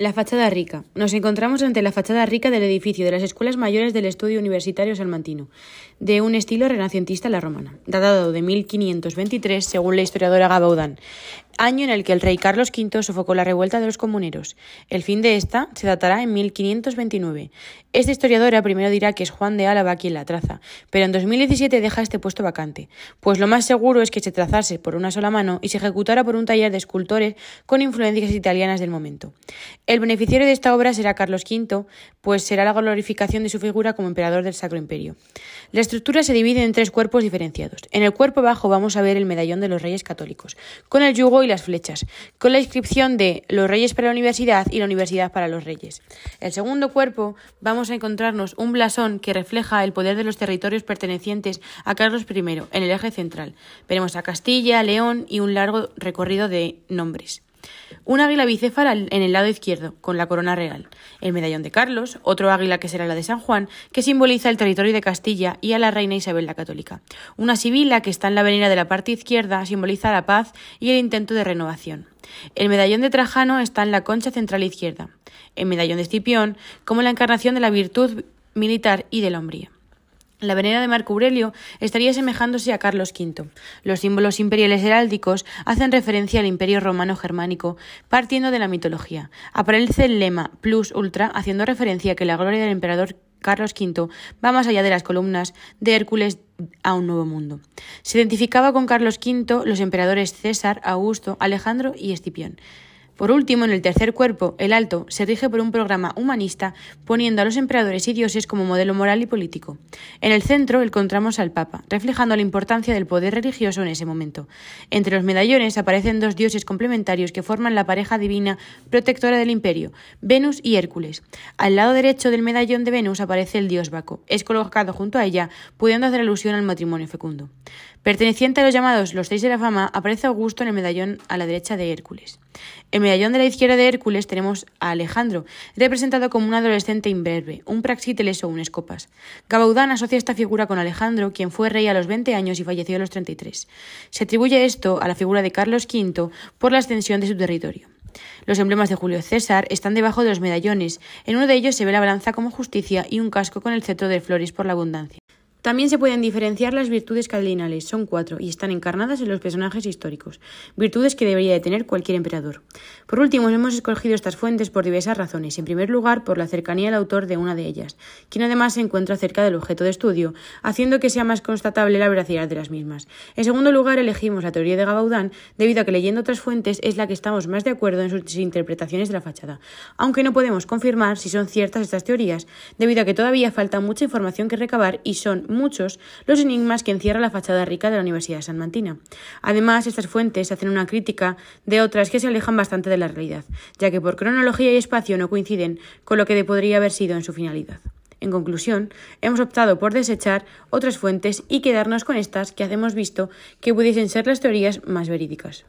La fachada rica. Nos encontramos ante la fachada rica del edificio de las Escuelas Mayores del Estudio Universitario Salmantino, de un estilo renacentista a la romana, datado de 1523 según la historiadora Gabaudán año en el que el rey Carlos V sofocó la revuelta de los comuneros. El fin de esta se datará en 1529. Esta historiadora primero dirá que es Juan de Álava quien la traza, pero en 2017 deja este puesto vacante, pues lo más seguro es que se trazase por una sola mano y se ejecutara por un taller de escultores con influencias italianas del momento. El beneficiario de esta obra será Carlos V, pues será la glorificación de su figura como emperador del Sacro Imperio. La estructura se divide en tres cuerpos diferenciados. En el cuerpo bajo vamos a ver el medallón de los reyes católicos, con el yugo y las flechas, con la inscripción de los reyes para la universidad y la universidad para los reyes. El segundo cuerpo vamos a encontrarnos un blasón que refleja el poder de los territorios pertenecientes a Carlos I en el eje central. Veremos a Castilla, León y un largo recorrido de nombres. Un águila bicéfala en el lado izquierdo, con la corona real. El medallón de Carlos, otro águila que será la de San Juan, que simboliza el territorio de Castilla y a la reina Isabel la Católica. Una sibila que está en la avenida de la parte izquierda simboliza la paz y el intento de renovación. El medallón de Trajano está en la concha central izquierda. El medallón de Escipión como la encarnación de la virtud militar y de la hombría. La venera de Marco Aurelio estaría asemejándose a Carlos V. Los símbolos imperiales heráldicos hacen referencia al imperio romano germánico, partiendo de la mitología. Aparece el lema plus ultra, haciendo referencia a que la gloria del emperador Carlos V va más allá de las columnas de Hércules a un nuevo mundo. Se identificaba con Carlos V los emperadores César, Augusto, Alejandro y Escipión. Por último, en el tercer cuerpo, el alto, se rige por un programa humanista poniendo a los emperadores y dioses como modelo moral y político. En el centro encontramos al Papa, reflejando la importancia del poder religioso en ese momento. Entre los medallones aparecen dos dioses complementarios que forman la pareja divina protectora del imperio, Venus y Hércules. Al lado derecho del medallón de Venus aparece el dios Baco. Es colocado junto a ella, pudiendo hacer alusión al matrimonio fecundo. Perteneciente a los llamados los seis de la fama, aparece Augusto en el medallón a la derecha de Hércules. En medallón de la izquierda de Hércules tenemos a Alejandro, representado como un adolescente imberbe, un praxíteles o un escopas. Gabaudán asocia esta figura con Alejandro, quien fue rey a los 20 años y falleció a los 33. Se atribuye esto a la figura de Carlos V por la extensión de su territorio. Los emblemas de Julio César están debajo de los medallones. En uno de ellos se ve la balanza como justicia y un casco con el cetro de flores por la abundancia. También se pueden diferenciar las virtudes cardinales, son cuatro, y están encarnadas en los personajes históricos, virtudes que debería de tener cualquier emperador. Por último, hemos escogido estas fuentes por diversas razones. En primer lugar, por la cercanía al autor de una de ellas, quien además se encuentra cerca del objeto de estudio, haciendo que sea más constatable la veracidad de las mismas. En segundo lugar, elegimos la teoría de Gabaudán, debido a que leyendo otras fuentes es la que estamos más de acuerdo en sus interpretaciones de la fachada, aunque no podemos confirmar si son ciertas estas teorías, debido a que todavía falta mucha información que recabar y son muchos los enigmas que encierra la fachada rica de la Universidad San Mantina. Además, estas fuentes hacen una crítica de otras que se alejan bastante de la realidad, ya que por cronología y espacio no coinciden con lo que podría haber sido en su finalidad. En conclusión, hemos optado por desechar otras fuentes y quedarnos con estas que hemos visto que pudiesen ser las teorías más verídicas.